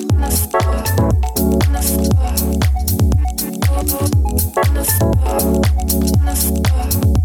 Thank you.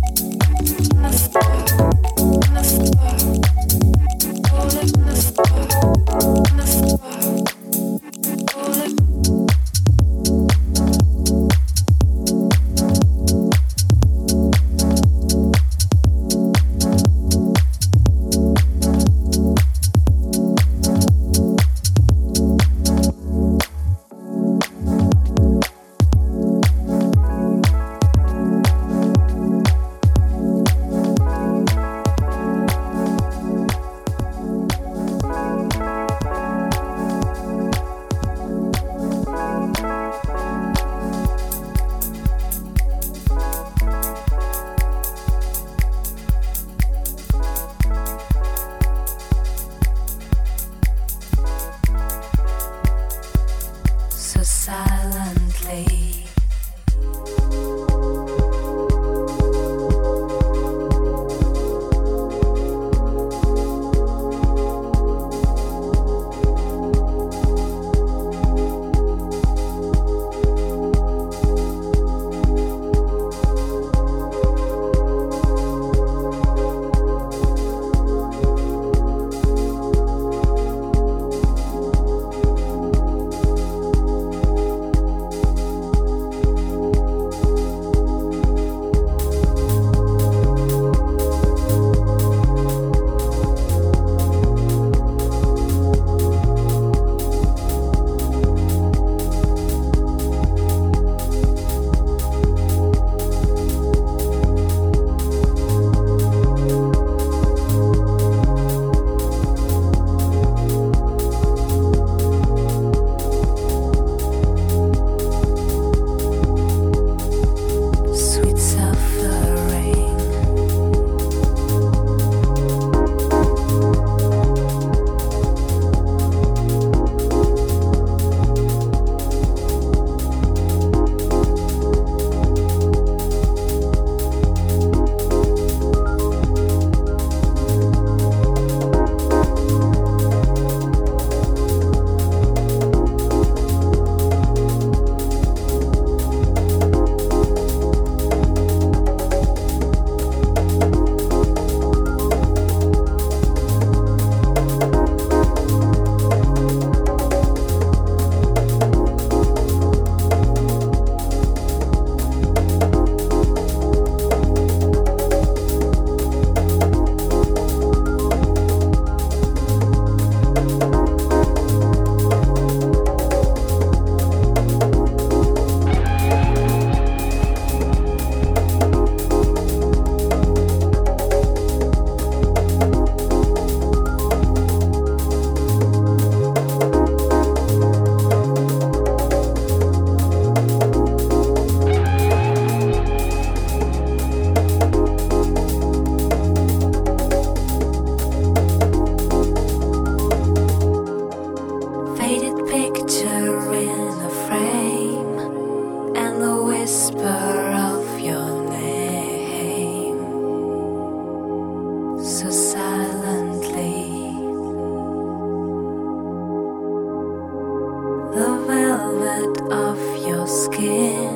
the velvet of your skin,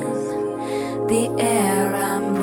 the air I'm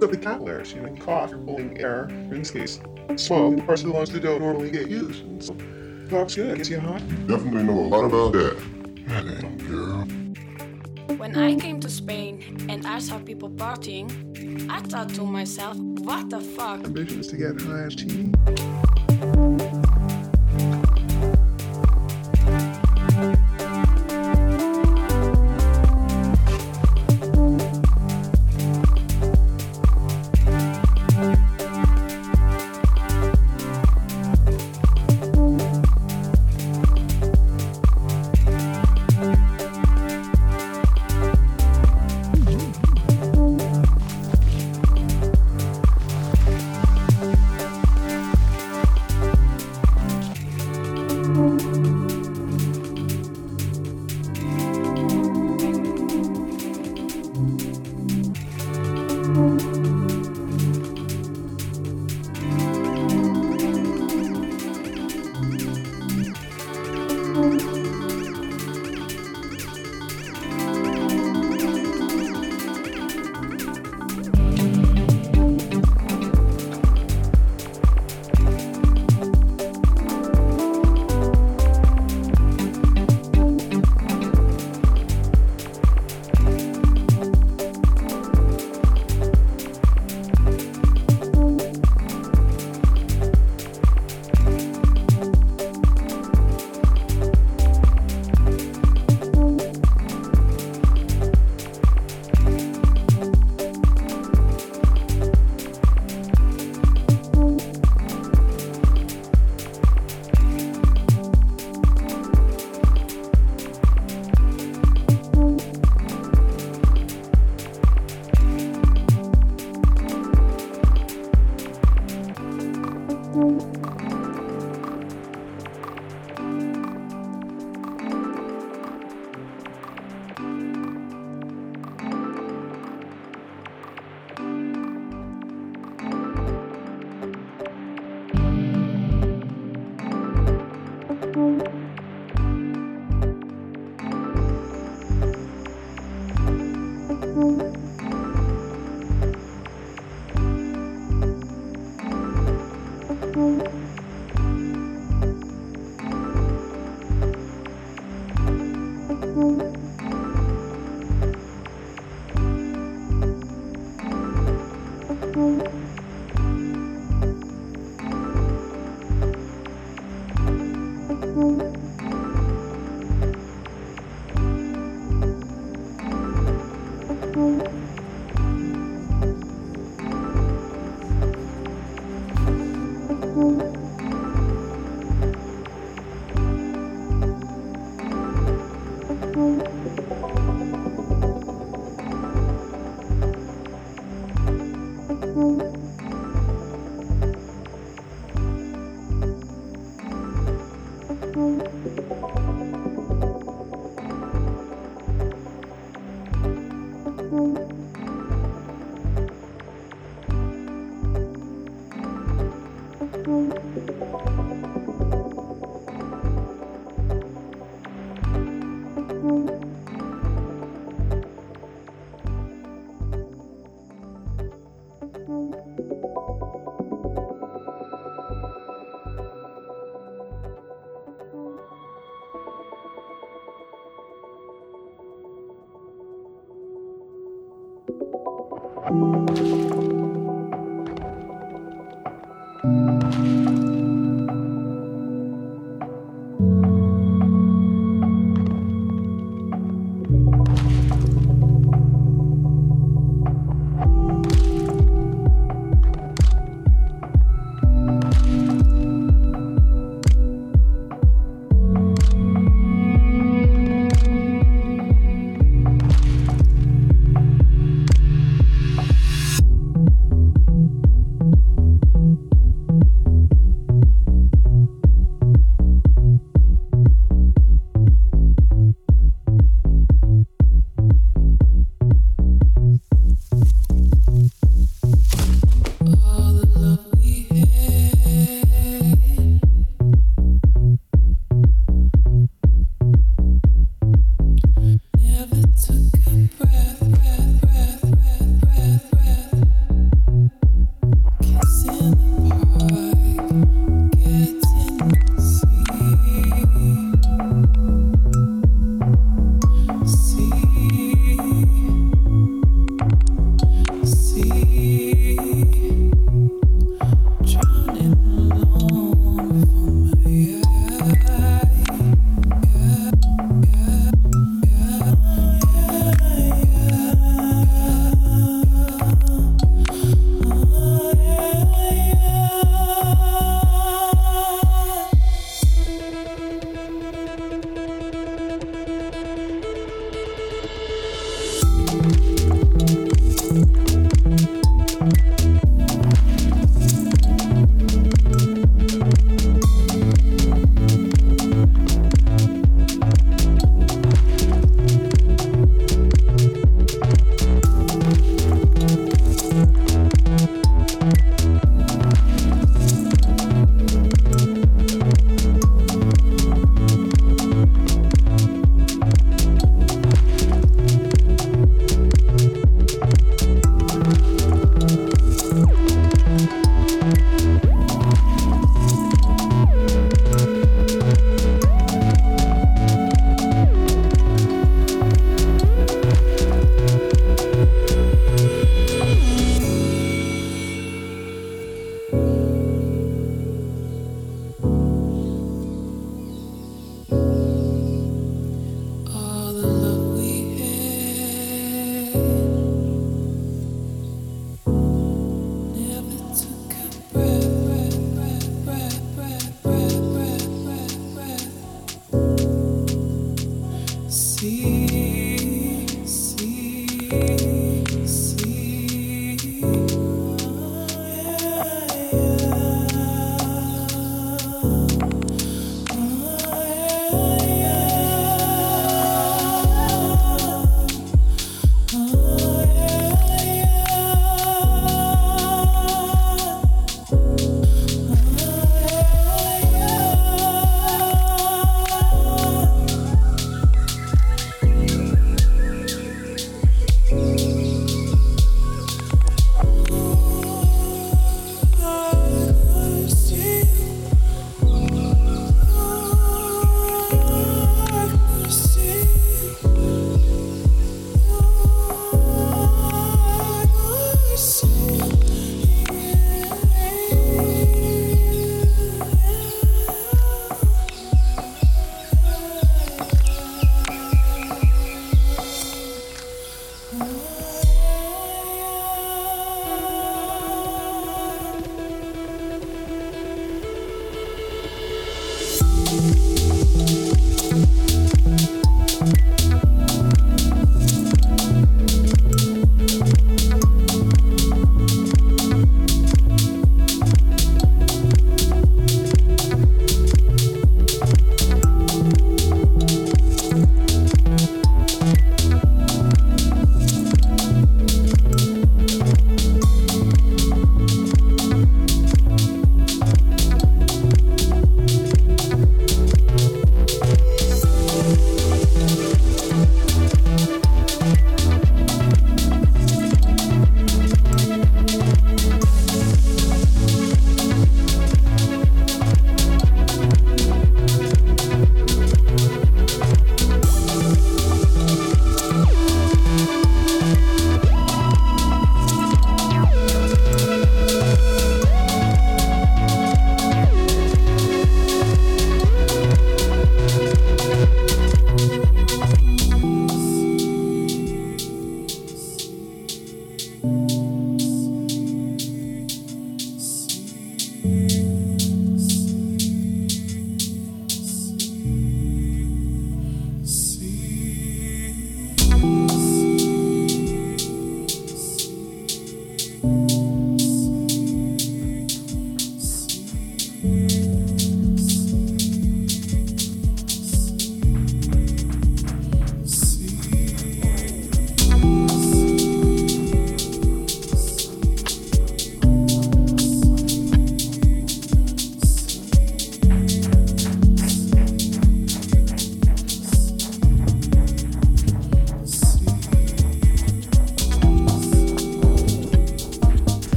good. Open up the capillaries. You know, cough, you're pulling air. In this case, swallow the parts of the lungs that don't normally get used. And so, talk's good. Gets you hot. Definitely know a lot about that. Goddamn girl. When I came to Spain and I saw people partying, I thought to myself, what the fuck? Ambition is to get high as tea.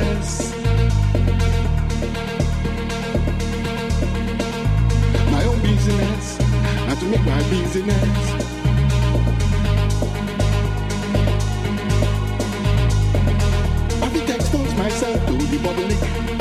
yes. My own business, and to make my business. I think I expose myself to the public.